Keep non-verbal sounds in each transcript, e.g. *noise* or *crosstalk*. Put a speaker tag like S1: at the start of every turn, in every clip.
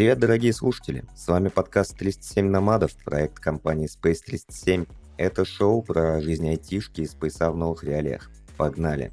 S1: Привет, дорогие слушатели! С вами подкаст 307 Номадов, проект компании Space 307. Это шоу про жизнь айтишки и спейса в новых реалиях. Погнали!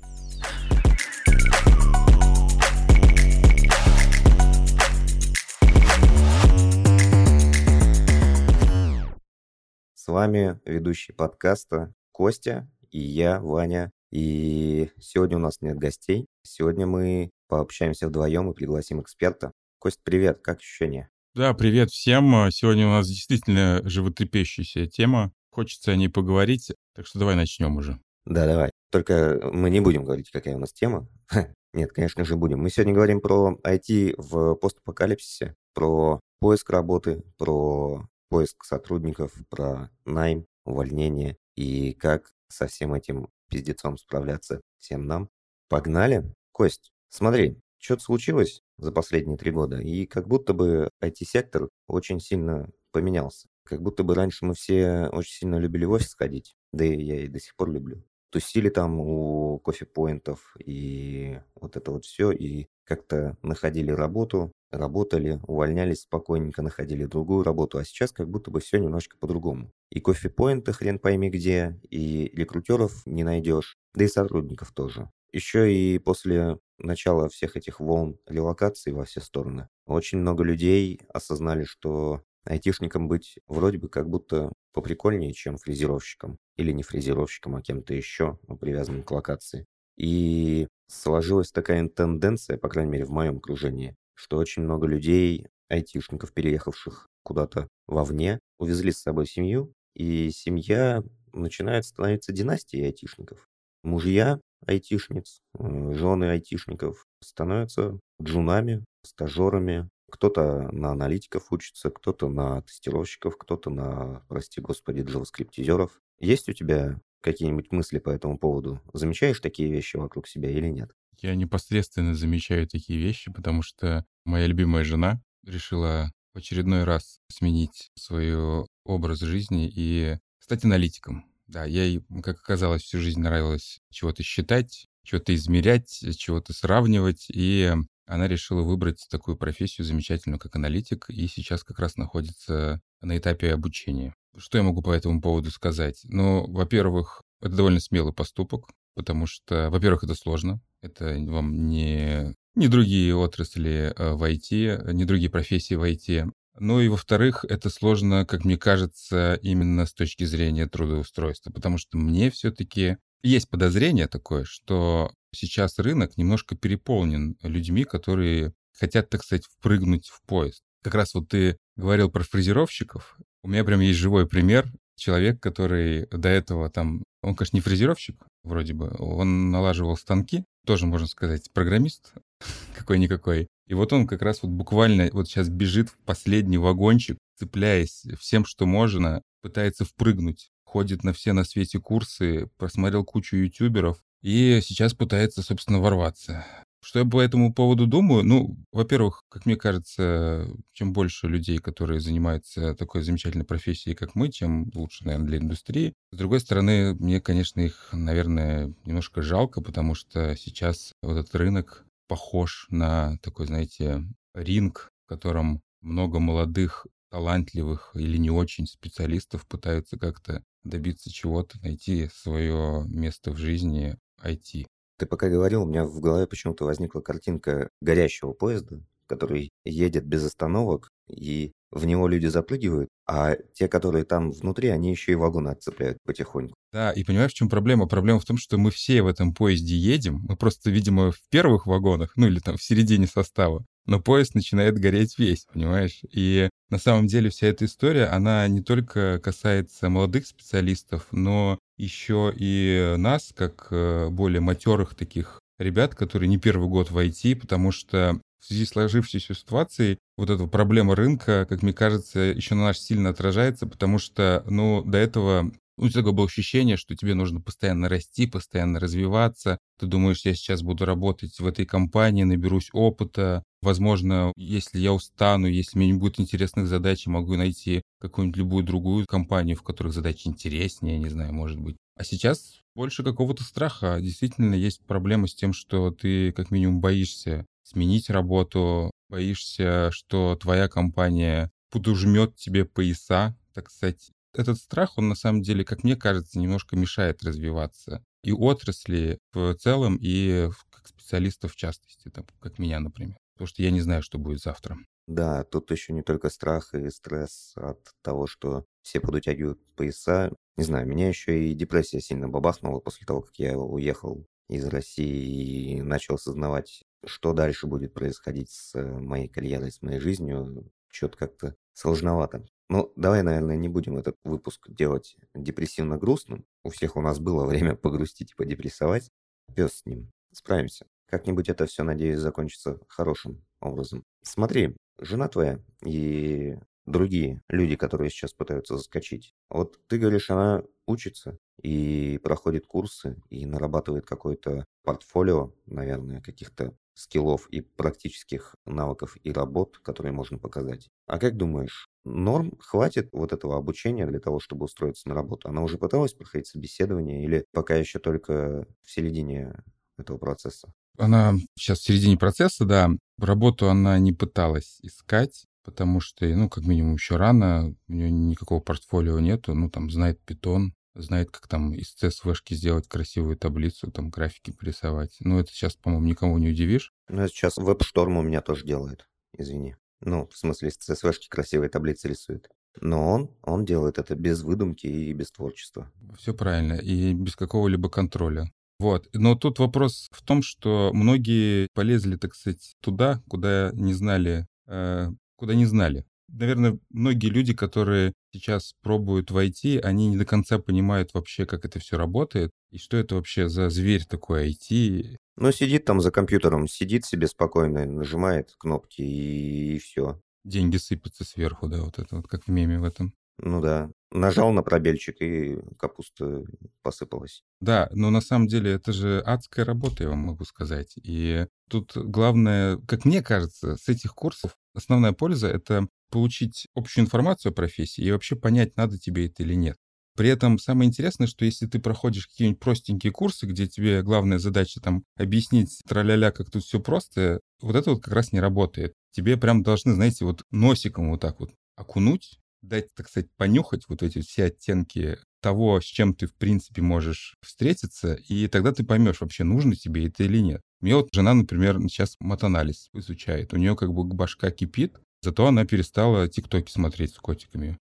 S1: С вами ведущий подкаста Костя и я, Ваня. И сегодня у нас нет гостей. Сегодня мы пообщаемся вдвоем и пригласим эксперта. Кость, привет, как ощущения?
S2: Да, привет всем. Сегодня у нас действительно животрепещущая тема. Хочется о ней поговорить, так что давай начнем уже.
S1: Да, давай. Только мы не будем говорить, какая у нас тема. *laughs* Нет, конечно же, будем. Мы сегодня говорим про IT в постапокалипсисе, про поиск работы, про поиск сотрудников, про найм, увольнение и как со всем этим пиздецом справляться всем нам. Погнали? Кость, смотри, что-то случилось за последние три года, и как будто бы IT-сектор очень сильно поменялся. Как будто бы раньше мы все очень сильно любили в офис ходить, да и я и до сих пор люблю. Тусили там у кофе-поинтов и вот это вот все, и как-то находили работу, работали, увольнялись спокойненько, находили другую работу, а сейчас как будто бы все немножко по-другому. И кофе-поинты хрен пойми где, и рекрутеров не найдешь, да и сотрудников тоже. Еще и после начала всех этих волн релокации во все стороны, очень много людей осознали, что айтишником быть вроде бы как будто поприкольнее, чем фрезеровщиком. Или не фрезеровщиком, а кем-то еще, привязанным к локации. И сложилась такая тенденция, по крайней мере в моем окружении, что очень много людей, айтишников, переехавших куда-то вовне, увезли с собой семью, и семья начинает становиться династией айтишников. Мужья айтишниц, э, жены айтишников становятся джунами, стажерами. Кто-то на аналитиков учится, кто-то на тестировщиков, кто-то на, прости господи, джаваскриптизеров. Есть у тебя какие-нибудь мысли по этому поводу? Замечаешь такие вещи вокруг себя или нет?
S2: Я непосредственно замечаю такие вещи, потому что моя любимая жена решила в очередной раз сменить свой образ жизни и стать аналитиком. Да, ей, как оказалось, всю жизнь нравилось чего-то считать, чего-то измерять, чего-то сравнивать, и она решила выбрать такую профессию замечательную, как аналитик, и сейчас как раз находится на этапе обучения. Что я могу по этому поводу сказать? Ну, во-первых, это довольно смелый поступок, потому что, во-первых, это сложно, это вам не, не другие отрасли э, в IT, не другие профессии в IT. Ну и, во-вторых, это сложно, как мне кажется, именно с точки зрения трудоустройства, потому что мне все-таки есть подозрение такое, что сейчас рынок немножко переполнен людьми, которые хотят, так сказать, впрыгнуть в поезд. Как раз вот ты говорил про фрезеровщиков. У меня прям есть живой пример. Человек, который до этого там, он, конечно, не фрезеровщик, вроде бы, он налаживал станки, тоже, можно сказать, программист *laughs* какой-никакой. И вот он как раз вот буквально вот сейчас бежит в последний вагончик, цепляясь всем, что можно, пытается впрыгнуть. Ходит на все на свете курсы, просмотрел кучу ютуберов и сейчас пытается, собственно, ворваться. Что я по этому поводу думаю? Ну, во-первых, как мне кажется, чем больше людей, которые занимаются такой замечательной профессией, как мы, тем лучше, наверное, для индустрии. С другой стороны, мне, конечно, их, наверное, немножко жалко, потому что сейчас вот этот рынок похож на такой, знаете, ринг, в котором много молодых, талантливых или не очень специалистов пытаются как-то добиться чего-то, найти свое место в жизни IT.
S1: Ты пока говорил, у меня в голове почему-то возникла картинка горящего поезда, который едет без остановок, и в него люди запрыгивают, а те, которые там внутри, они еще и вагоны отцепляют потихоньку.
S2: Да, и понимаешь, в чем проблема? Проблема в том, что мы все в этом поезде едем, мы просто, видимо, в первых вагонах, ну или там в середине состава, но поезд начинает гореть весь, понимаешь? И на самом деле вся эта история, она не только касается молодых специалистов, но еще и нас, как э, более матерых таких ребят, которые не первый год в IT, потому что в связи с сложившейся ситуацией вот эта проблема рынка, как мне кажется, еще на нас сильно отражается, потому что, ну, до этого у тебя такое было ощущение, что тебе нужно постоянно расти, постоянно развиваться. Ты думаешь, я сейчас буду работать в этой компании, наберусь опыта. Возможно, если я устану, если мне не будет интересных задач, я могу найти какую-нибудь любую другую компанию, в которых задачи интереснее, не знаю, может быть. А сейчас больше какого-то страха. Действительно, есть проблема с тем, что ты как минимум боишься сменить работу, боишься, что твоя компания подужмет тебе пояса, так сказать. Этот страх, он на самом деле, как мне кажется, немножко мешает развиваться и отрасли в целом, и как специалистов в частности, там, как меня, например. Потому что я не знаю, что будет завтра.
S1: Да, тут еще не только страх и стресс от того, что все подутягивают пояса. Не знаю, меня еще и депрессия сильно бабахнула после того, как я уехал из России и начал осознавать, что дальше будет происходить с моей карьерой, с моей жизнью. Что-то как-то сложновато. Ну, давай, наверное, не будем этот выпуск делать депрессивно-грустным. У всех у нас было *laughs* время погрустить и подепрессовать. Пес с ним. Справимся. Как-нибудь это все, надеюсь, закончится хорошим образом. Смотри, жена твоя и другие люди, которые сейчас пытаются заскочить. Вот ты говоришь, она учится и проходит курсы, и нарабатывает какое-то портфолио, наверное, каких-то скиллов и практических навыков и работ, которые можно показать. А как думаешь, норм хватит вот этого обучения для того, чтобы устроиться на работу? Она уже пыталась проходить собеседование или пока еще только в середине этого процесса?
S2: Она сейчас в середине процесса, да. Работу она не пыталась искать, потому что, ну, как минимум, еще рано, у нее никакого портфолио нету, ну, там, знает питон, знает, как там из CSV-шки сделать красивую таблицу, там, графики порисовать. Ну, это сейчас, по-моему, никого не удивишь.
S1: Ну, сейчас WebStorm у меня тоже делает, извини. Ну, в смысле, из CSV-шки красивые таблицы рисует. Но он, он делает это без выдумки и без творчества.
S2: Все правильно, и без какого-либо контроля. Вот. Но тут вопрос в том, что многие полезли, так сказать, туда, куда не знали, э, куда не знали. Наверное, многие люди, которые сейчас пробуют войти, они не до конца понимают вообще, как это все работает, и что это вообще за зверь такой IT.
S1: Ну, сидит там за компьютером, сидит себе спокойно, нажимает кнопки и, и все.
S2: Деньги сыпятся сверху, да, вот это вот как в меме в этом.
S1: Ну да. Нажал на пробельчик, и капуста посыпалась.
S2: Да, но на самом деле это же адская работа, я вам могу сказать. И тут главное, как мне кажется, с этих курсов основная польза — это получить общую информацию о профессии и вообще понять, надо тебе это или нет. При этом самое интересное, что если ты проходишь какие-нибудь простенькие курсы, где тебе главная задача там объяснить траля-ля, как тут все просто, вот это вот как раз не работает. Тебе прям должны, знаете, вот носиком вот так вот окунуть дать, так сказать, понюхать вот эти все оттенки того, с чем ты, в принципе, можешь встретиться, и тогда ты поймешь, вообще нужно тебе это или нет. Мне вот жена, например, сейчас матанализ изучает. У нее как бы башка кипит, зато она перестала тиктоки смотреть с котиками.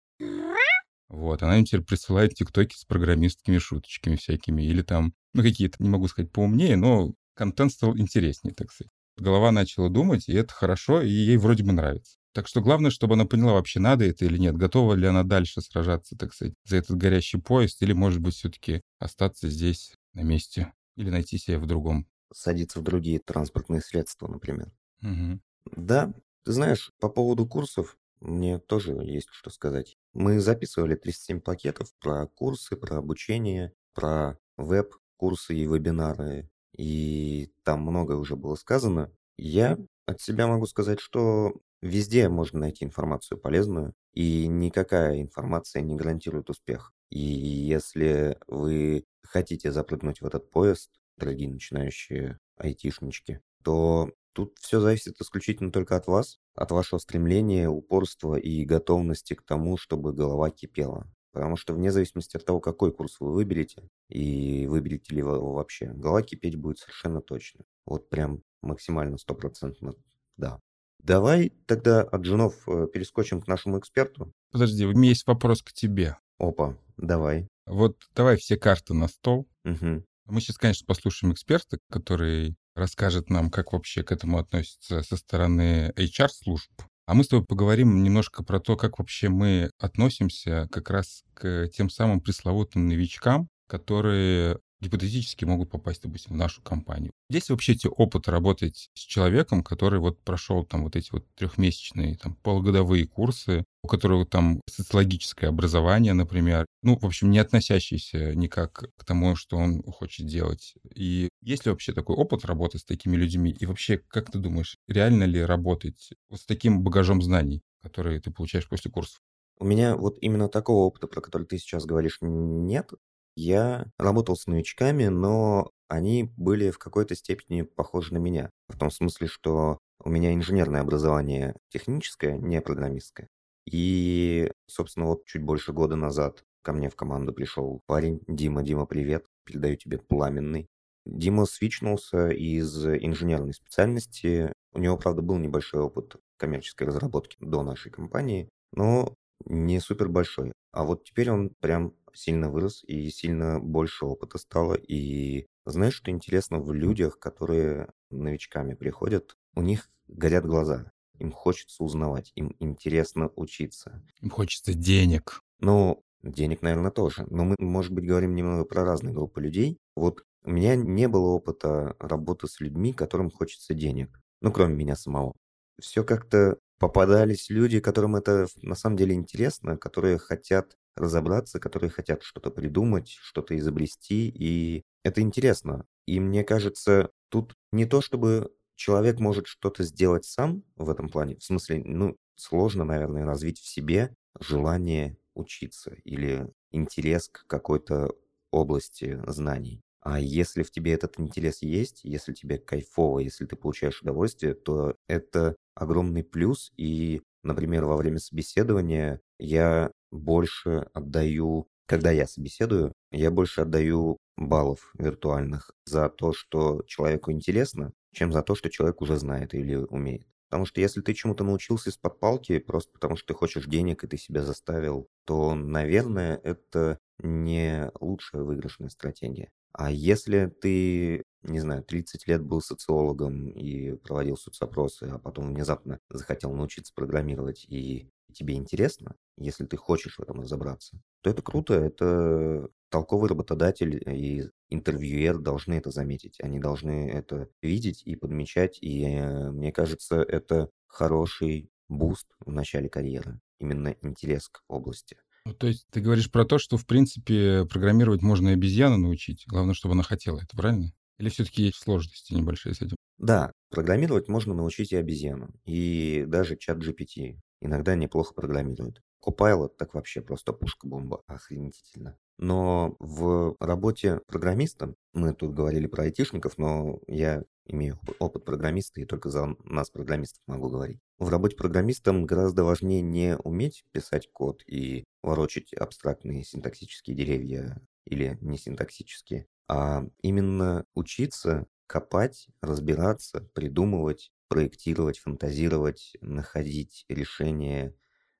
S2: Вот, она им теперь присылает тиктоки с программистскими шуточками всякими, или там, ну, какие-то, не могу сказать, поумнее, но контент стал интереснее, так сказать. Голова начала думать, и это хорошо, и ей вроде бы нравится. Так что главное, чтобы она поняла, вообще надо это или нет, готова ли она дальше сражаться, так сказать, за этот горящий поезд, или, может быть, все-таки остаться здесь на месте, или найти себя в другом.
S1: Садиться в другие транспортные средства, например.
S2: Угу.
S1: Да, ты знаешь, по поводу курсов мне тоже есть что сказать. Мы записывали 37 пакетов про курсы, про обучение, про веб-курсы и вебинары, и там многое уже было сказано. Я от себя могу сказать, что Везде можно найти информацию полезную, и никакая информация не гарантирует успех. И если вы хотите запрыгнуть в этот поезд, дорогие начинающие айтишнички, то тут все зависит исключительно только от вас, от вашего стремления, упорства и готовности к тому, чтобы голова кипела. Потому что вне зависимости от того, какой курс вы выберете, и выберете ли вы его вообще, голова кипеть будет совершенно точно. Вот прям максимально стопроцентно, да. Давай тогда от Джунов э, перескочим к нашему эксперту.
S2: Подожди, у меня есть вопрос к тебе.
S1: Опа, давай.
S2: Вот давай все карты на стол.
S1: Угу.
S2: Мы сейчас, конечно, послушаем эксперта, который расскажет нам, как вообще к этому относится со стороны HR-служб. А мы с тобой поговорим немножко про то, как вообще мы относимся как раз к тем самым пресловутым новичкам, которые гипотетически могут попасть, допустим, в нашу компанию. Есть вообще тебе опыт работать с человеком, который вот прошел там вот эти вот трехмесячные, там, полугодовые курсы, у которого там социологическое образование, например, ну, в общем, не относящийся никак к тому, что он хочет делать. И есть ли вообще такой опыт работы с такими людьми? И вообще, как ты думаешь, реально ли работать вот с таким багажом знаний, которые ты получаешь после курсов?
S1: У меня вот именно такого опыта, про который ты сейчас говоришь, нет. Я работал с новичками, но они были в какой-то степени похожи на меня. В том смысле, что у меня инженерное образование техническое, не программистское. И, собственно, вот чуть больше года назад ко мне в команду пришел парень. Дима, Дима, привет. Передаю тебе пламенный. Дима свичнулся из инженерной специальности. У него, правда, был небольшой опыт коммерческой разработки до нашей компании, но не супер большой. А вот теперь он прям сильно вырос и сильно больше опыта стало. И знаешь, что интересно в людях, которые новичками приходят, у них горят глаза. Им хочется узнавать, им интересно учиться.
S2: Им хочется денег.
S1: Ну, денег, наверное, тоже. Но мы, может быть, говорим немного про разные группы людей. Вот у меня не было опыта работы с людьми, которым хочется денег. Ну, кроме меня самого. Все как-то попадались люди, которым это на самом деле интересно, которые хотят разобраться, которые хотят что-то придумать, что-то изобрести, и это интересно. И мне кажется, тут не то, чтобы человек может что-то сделать сам в этом плане, в смысле, ну, сложно, наверное, развить в себе желание учиться или интерес к какой-то области знаний. А если в тебе этот интерес есть, если тебе кайфово, если ты получаешь удовольствие, то это огромный плюс. И, например, во время собеседования я больше отдаю, когда я собеседую, я больше отдаю баллов виртуальных за то, что человеку интересно, чем за то, что человек уже знает или умеет. Потому что если ты чему-то научился из-под палки, просто потому что ты хочешь денег и ты себя заставил, то, наверное, это не лучшая выигрышная стратегия. А если ты, не знаю, 30 лет был социологом и проводил соцопросы, а потом внезапно захотел научиться программировать, и тебе интересно, если ты хочешь в этом разобраться, то это круто, это толковый работодатель и интервьюер должны это заметить, они должны это видеть и подмечать, и э, мне кажется, это хороший буст в начале карьеры, именно интерес к области.
S2: Ну, то есть ты говоришь про то, что, в принципе, программировать можно и обезьяну научить. Главное, чтобы она хотела. Это правильно? Или все-таки есть сложности небольшие с этим?
S1: Да, программировать можно научить и обезьяну. И даже чат GPT иногда неплохо программирует. Copilot так вообще просто пушка-бомба. Охренительно. Но в работе программистом, мы тут говорили про айтишников, но я имею опыт программиста и только за нас, программистов, могу говорить. В работе программистом гораздо важнее не уметь писать код и ворочать абстрактные синтаксические деревья или не синтаксические, а именно учиться копать, разбираться, придумывать, проектировать, фантазировать, находить решения,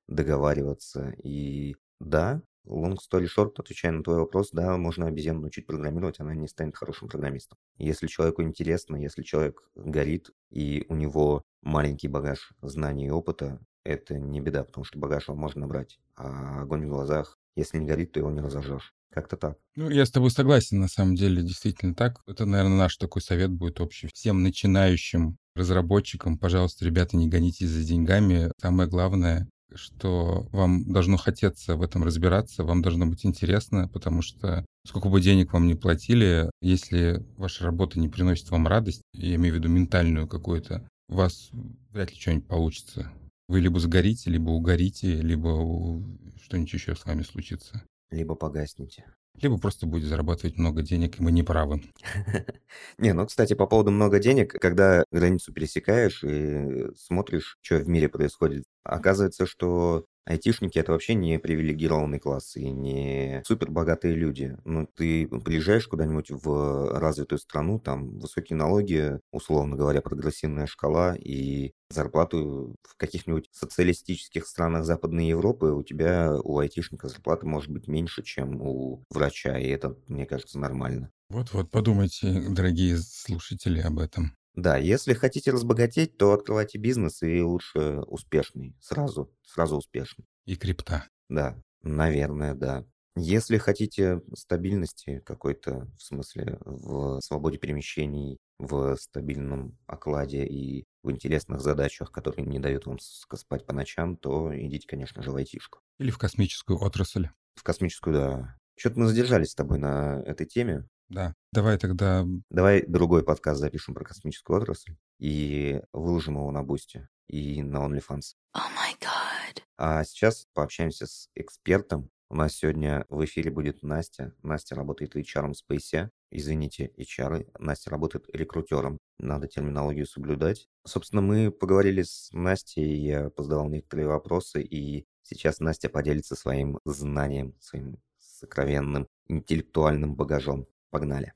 S1: договариваться. И да, long story short, отвечая на твой вопрос, да, можно обезьяну научить программировать, она не станет хорошим программистом. Если человеку интересно, если человек горит, и у него маленький багаж знаний и опыта, это не беда, потому что багаж его можно набрать. А огонь в глазах, если не горит, то его не разожжешь. Как-то так.
S2: Ну, я с тобой согласен, на самом деле, действительно так. Это, наверное, наш такой совет будет общий. Всем начинающим разработчикам, пожалуйста, ребята, не гонитесь за деньгами. Самое главное, что вам должно хотеться в этом разбираться, вам должно быть интересно, потому что сколько бы денег вам не платили, если ваша работа не приносит вам радость, я имею в виду ментальную какую-то, у вас вряд ли что-нибудь получится. Вы либо сгорите, либо угорите, либо что-нибудь еще с вами случится.
S1: Либо погаснете.
S2: Либо просто будете зарабатывать много денег, и мы не правы. *laughs*
S1: Не, ну, кстати, по поводу много денег, когда границу пересекаешь и смотришь, что в мире происходит, оказывается, что айтишники это вообще не привилегированный класс и не супер богатые люди. Ну, ты приезжаешь куда-нибудь в развитую страну, там высокие налоги, условно говоря, прогрессивная шкала, и зарплату в каких-нибудь социалистических странах Западной Европы у тебя, у айтишника зарплата может быть меньше, чем у врача, и это, мне кажется, нормально.
S2: Вот-вот, подумайте, дорогие слушатели, об этом.
S1: Да, если хотите разбогатеть, то открывайте бизнес и лучше успешный, сразу, сразу успешный.
S2: И крипта.
S1: Да, наверное, да. Если хотите стабильности какой-то, в смысле, в свободе перемещений, в стабильном окладе и в интересных задачах, которые не дают вам спать по ночам, то идите, конечно же, в айтишку.
S2: Или в космическую отрасль.
S1: В космическую, да. Что-то мы задержались с тобой на этой теме.
S2: Да. Давай тогда...
S1: Давай другой подкаст запишем про космическую отрасль и выложим его на Boosty и на OnlyFans. Oh my God. А сейчас пообщаемся с экспертом. У нас сегодня в эфире будет Настя. Настя работает HR в Space. извините, HR. Настя работает рекрутером. Надо терминологию соблюдать. Собственно, мы поговорили с Настей, я позадавал некоторые вопросы, и сейчас Настя поделится своим знанием, своим сокровенным интеллектуальным багажом. Погнали.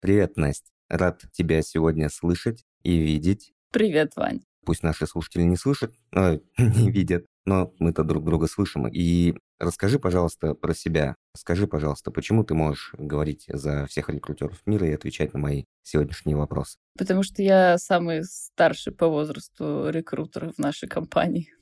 S1: Привет, Настя. Рад тебя сегодня слышать и видеть.
S3: Привет, Вань.
S1: Пусть наши слушатели не слышат, э, *laughs* не видят, но мы-то друг друга слышим. И расскажи, пожалуйста, про себя. Скажи, пожалуйста, почему ты можешь говорить за всех рекрутеров мира и отвечать на мои сегодняшние вопросы?
S3: Потому что я самый старший по возрасту рекрутер в нашей компании.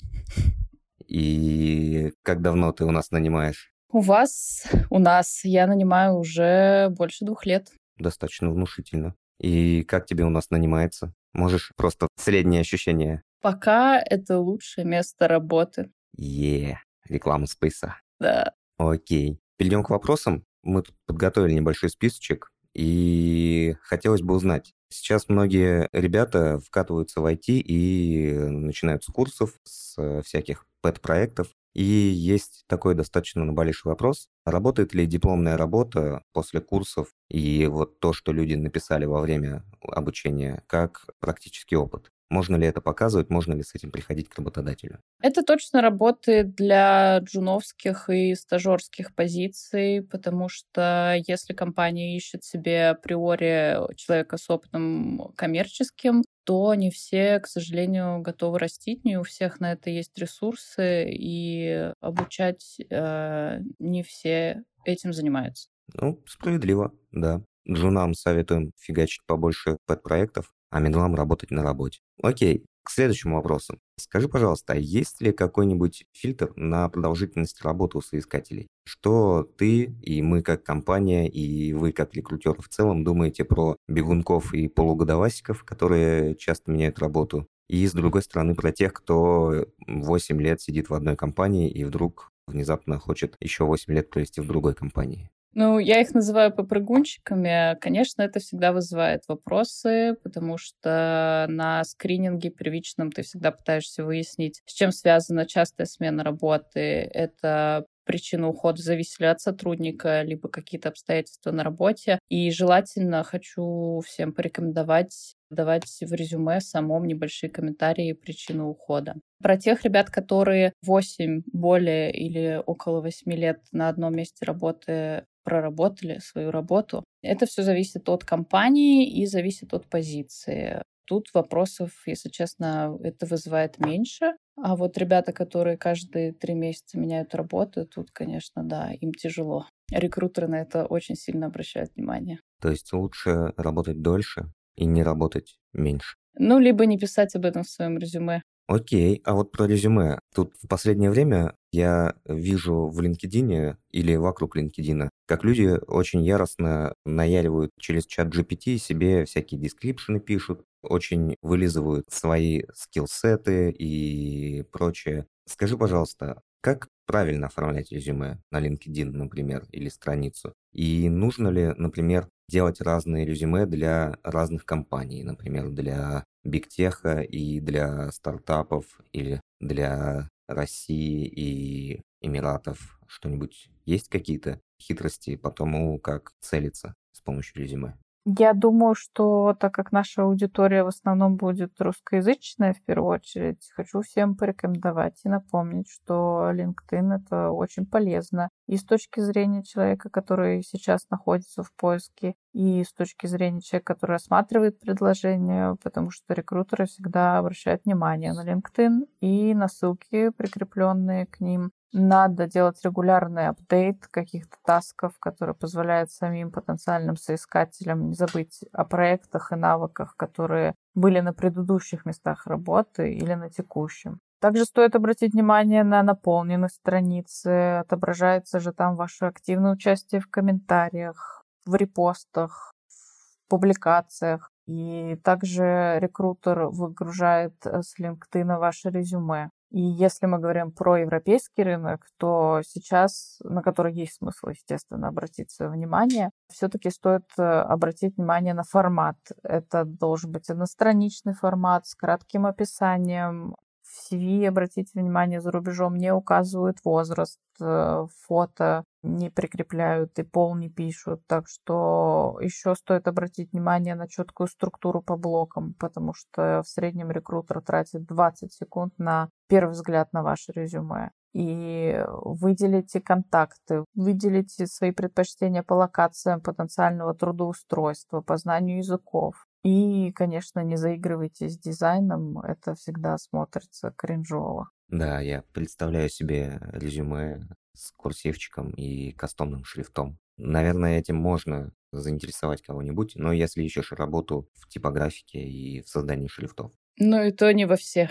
S1: И как давно ты у нас нанимаешь?
S3: У вас, у нас, я нанимаю уже больше двух лет.
S1: Достаточно внушительно. И как тебе у нас нанимается? Можешь просто средние ощущения?
S3: Пока это лучшее место работы.
S1: Е, реклама спейса.
S3: Да.
S1: Окей. Перейдем к вопросам. Мы тут подготовили небольшой списочек, и хотелось бы узнать. Сейчас многие ребята вкатываются в IT и начинают с курсов, с всяких пэт-проектов. И есть такой достаточно наболевший вопрос. Работает ли дипломная работа после курсов и вот то, что люди написали во время обучения, как практический опыт? Можно ли это показывать, можно ли с этим приходить к работодателю?
S3: Это точно работает для джуновских и стажерских позиций, потому что если компания ищет себе априори человека с опытом коммерческим, то не все, к сожалению, готовы растить, не у всех на это есть ресурсы, и обучать э, не все этим занимаются.
S1: Ну, справедливо, да. Джунам советуем фигачить побольше подпроектов, а медлам работать на работе. Окей, к следующему вопросу. Скажи, пожалуйста, а есть ли какой-нибудь фильтр на продолжительность работы у соискателей? Что ты и мы как компания, и вы как рекрутер в целом думаете про бегунков и полугодовасиков, которые часто меняют работу? И с другой стороны, про тех, кто 8 лет сидит в одной компании и вдруг внезапно хочет еще 8 лет провести в другой компании.
S3: Ну, я их называю попрыгунчиками. Конечно, это всегда вызывает вопросы, потому что на скрининге первичном ты всегда пытаешься выяснить, с чем связана частая смена работы. Это причина ухода зависели от сотрудника, либо какие-то обстоятельства на работе. И желательно хочу всем порекомендовать давать в резюме самом небольшие комментарии причины ухода. Про тех ребят, которые 8 более или около 8 лет на одном месте работы проработали свою работу. Это все зависит от компании и зависит от позиции. Тут вопросов, если честно, это вызывает меньше. А вот ребята, которые каждые три месяца меняют работу, тут, конечно, да, им тяжело. Рекрутеры на это очень сильно обращают внимание.
S1: То есть лучше работать дольше и не работать меньше?
S3: Ну, либо не писать об этом в своем резюме.
S1: Окей, а вот про резюме. Тут в последнее время я вижу в LinkedIn или вокруг LinkedIn, как люди очень яростно наяривают через ChatGPT себе всякие description ы пишут, очень вылизывают свои skillset ы и прочее. Скажи, пожалуйста, как правильно оформлять резюме на LinkedIn, например, или страницу? И нужно ли, например, делать разные резюме для разных компаний, например, для бигтеха и для стартапов или для России и Эмиратов что-нибудь есть какие-то хитрости по тому, как целиться с помощью резюме?
S3: Я думаю, что так как наша аудитория в основном будет русскоязычная в первую очередь, хочу всем порекомендовать и напомнить, что LinkedIn это очень полезно и с точки зрения человека, который сейчас находится в поиске, и с точки зрения человека, который рассматривает предложение, потому что рекрутеры всегда обращают внимание на LinkedIn и на ссылки, прикрепленные к ним. Надо делать регулярный апдейт каких-то тасков, которые позволяют самим потенциальным соискателям не забыть о проектах и навыках, которые были на предыдущих местах работы или на текущем. Также стоит обратить внимание на наполненность страницы. Отображается же там ваше активное участие в комментариях, в репостах, в публикациях. И также рекрутер выгружает с LinkedIn ваше резюме. И если мы говорим про европейский рынок, то сейчас, на который есть смысл, естественно, обратить свое внимание, все-таки стоит э, обратить внимание на формат. Это должен быть одностраничный формат с кратким описанием, CV, обратите внимание, за рубежом не указывают возраст, э, фото не прикрепляют и пол не пишут. Так что еще стоит обратить внимание на четкую структуру по блокам, потому что в среднем рекрутер тратит 20 секунд на первый взгляд на ваше резюме и выделите контакты, выделите свои предпочтения по локациям потенциального трудоустройства, по знанию языков. И, конечно, не заигрывайте с дизайном, это всегда смотрится кринжово.
S1: Да, я представляю себе резюме с курсивчиком и кастомным шрифтом. Наверное, этим можно заинтересовать кого-нибудь, но если ищешь работу в типографике и в создании шрифтов.
S3: Ну и то не во всех.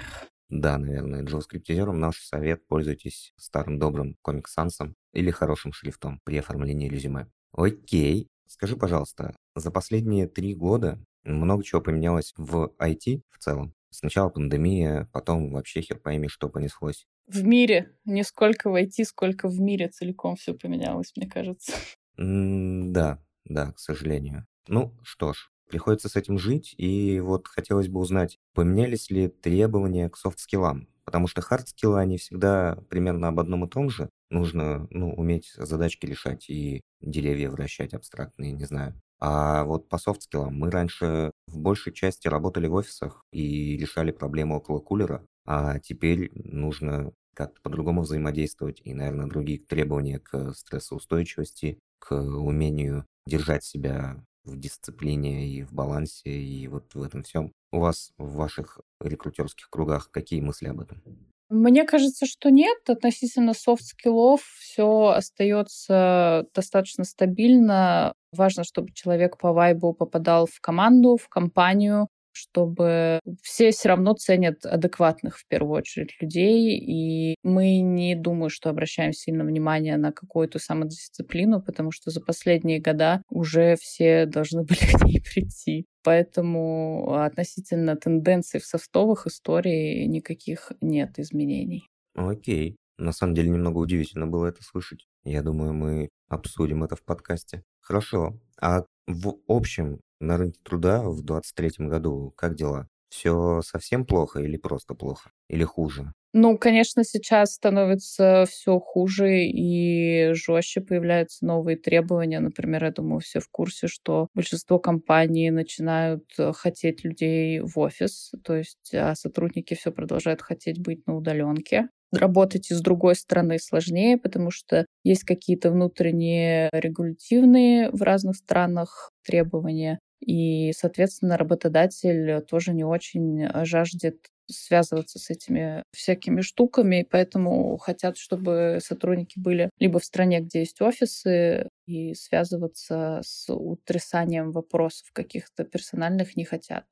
S1: Да, наверное, JavaScript-изером наш совет – пользуйтесь старым добрым Comic Sans или хорошим шрифтом при оформлении резюме. Окей, скажи, пожалуйста, за последние три года много чего поменялось в IT в целом? Сначала пандемия, потом вообще хер пойми, что понеслось.
S3: В мире. Не сколько в IT, сколько в мире целиком все поменялось, мне кажется.
S1: М да, да, к сожалению. Ну что ж, приходится с этим жить, и вот хотелось бы узнать, поменялись ли требования к софт-скиллам? Потому что хард-скиллы, они всегда примерно об одном и том же. Нужно, ну, уметь задачки решать и деревья вращать абстрактные, не знаю. А вот по софт-скиллам мы раньше в большей части работали в офисах и решали проблемы около кулера, а теперь нужно как-то по-другому взаимодействовать и, наверное, другие требования к стрессоустойчивости, к умению держать себя в дисциплине и в балансе, и вот в этом всем. У вас в ваших рекрутерских кругах какие мысли об этом?
S3: Мне кажется, что нет. Относительно софт-скиллов все остается достаточно стабильно. Важно, чтобы человек по вайбу попадал в команду, в компанию, чтобы все все равно ценят адекватных в первую очередь людей, и мы не думаю, что обращаем сильно внимание на какую-то самодисциплину, потому что за последние года уже все должны *laughs* были к ней прийти. Поэтому относительно тенденций в софтовых историй никаких нет изменений.
S1: Окей. На самом деле немного удивительно было это слышать. Я думаю, мы обсудим это в подкасте. Хорошо. А в общем, на рынке труда в 2023 году как дела? Все совсем плохо или просто плохо? Или хуже?
S3: Ну, конечно, сейчас становится все хуже и жестче появляются новые требования. Например, я думаю, все в курсе, что большинство компаний начинают э, хотеть людей в офис, то есть а сотрудники все продолжают хотеть быть на удаленке работать из другой стороны сложнее, потому что есть какие-то внутренние регулятивные в разных странах требования. И, соответственно, работодатель тоже не очень жаждет связываться с этими всякими штуками, поэтому хотят, чтобы сотрудники были либо в стране, где есть офисы, и связываться с утрясанием вопросов каких-то персональных не хотят.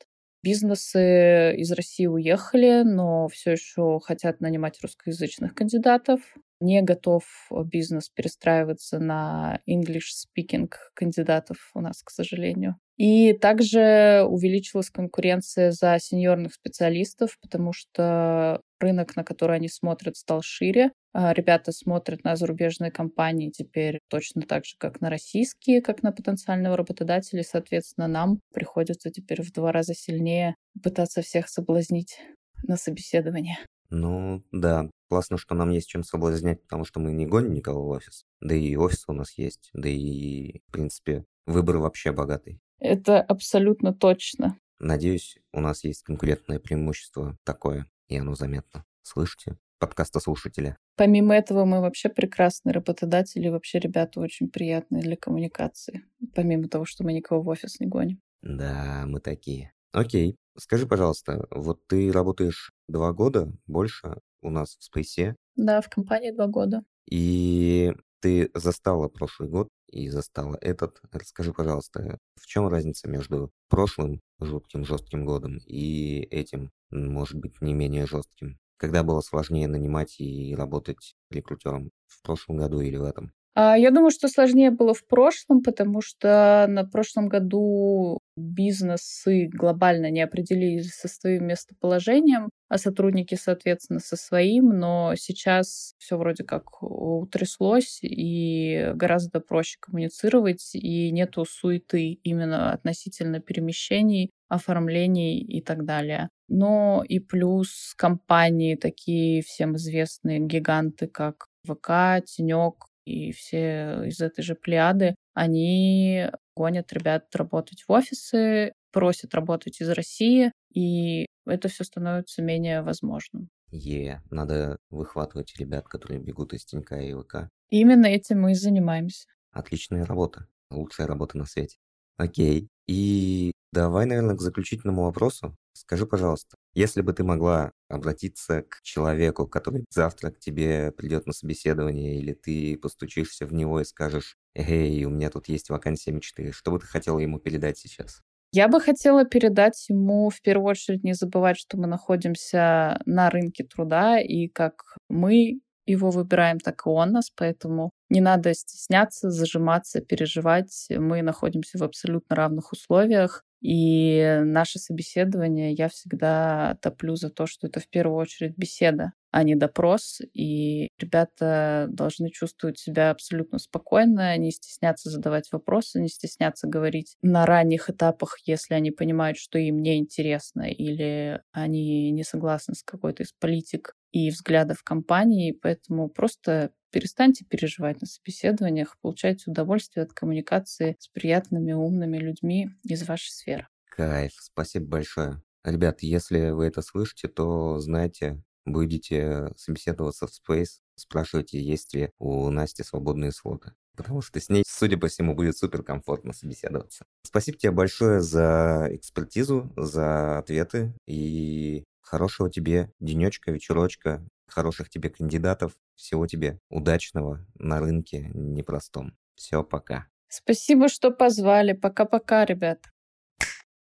S3: Бизнесы из России уехали, но все еще хотят нанимать русскоязычных кандидатов. Не готов бизнес перестраиваться на English-speaking кандидатов у нас, к сожалению. И также увеличилась конкуренция за сеньорных специалистов, потому что рынок, на который они смотрят, стал шире. А ребята смотрят на зарубежные компании теперь точно так же, как на российские, как на потенциального работодателя. Соответственно, нам приходится теперь в два раза сильнее пытаться всех соблазнить на собеседование.
S1: Ну, да. Классно, что нам есть чем соблазнять, потому что мы не гоним никого в офис. Да и офис у нас есть. Да и, в принципе, выбор вообще богатый.
S3: Это абсолютно точно.
S1: Надеюсь, у нас есть конкурентное преимущество такое, и оно заметно. Слышите? Подкаста слушателя.
S3: Помимо этого, мы вообще прекрасные работодатели, вообще ребята очень приятные для коммуникации. Помимо того, что мы никого в офис не гоним.
S1: Да, мы такие. Окей. Скажи, пожалуйста, вот ты работаешь два года больше у нас в Спейсе.
S3: Да, в компании два года.
S1: И ты застала прошлый год и застала этот. Расскажи, пожалуйста, в чем разница между прошлым жутким жестким годом и этим, может быть, не менее жестким? Когда было сложнее нанимать и работать рекрутером в прошлом году или в этом?
S3: А, я думаю, что сложнее было в прошлом, потому что на прошлом году бизнесы глобально не определились со своим местоположением, а сотрудники, соответственно, со своим, но сейчас все вроде как утряслось, и гораздо проще коммуницировать, и нету суеты именно относительно перемещений, оформлений и так далее. но и плюс компании такие всем известные гиганты, как ВК, Тенек и все из этой же плеяды, они гонят ребят работать в офисы, просят работать из России, и это все становится менее возможным.
S1: Е, надо выхватывать ребят, которые бегут из Тинька и ВК.
S3: Именно этим мы и занимаемся.
S1: Отличная работа. Лучшая работа на свете. Окей. И давай, наверное, к заключительному вопросу. Скажи, пожалуйста, если бы ты могла обратиться к человеку, который завтра к тебе придет на собеседование, или ты постучишься в него и скажешь, «Эй, у меня тут есть вакансия мечты», что бы ты хотела ему передать сейчас?
S3: Я бы хотела передать ему в первую очередь не забывать, что мы находимся на рынке труда, и как мы его выбираем, так и он нас, поэтому не надо стесняться, зажиматься, переживать. Мы находимся в абсолютно равных условиях. И наше собеседование я всегда топлю за то, что это в первую очередь беседа, а не допрос. И ребята должны чувствовать себя абсолютно спокойно, не стесняться задавать вопросы, не стесняться говорить на ранних этапах, если они понимают, что им не интересно или они не согласны с какой-то из политик и взглядов компании. Поэтому просто Перестаньте переживать на собеседованиях, получайте удовольствие от коммуникации с приятными, умными людьми из вашей сферы.
S1: Кайф, спасибо большое. Ребят, если вы это слышите, то знайте, будете собеседоваться в Space, спрашивайте, есть ли у Насти свободные слоты. Потому что с ней, судя по всему, будет супер комфортно собеседоваться. Спасибо тебе большое за экспертизу, за ответы и хорошего тебе денечка, вечерочка хороших тебе кандидатов. Всего тебе удачного на рынке непростом. Все, пока.
S3: Спасибо, что позвали. Пока-пока, ребят.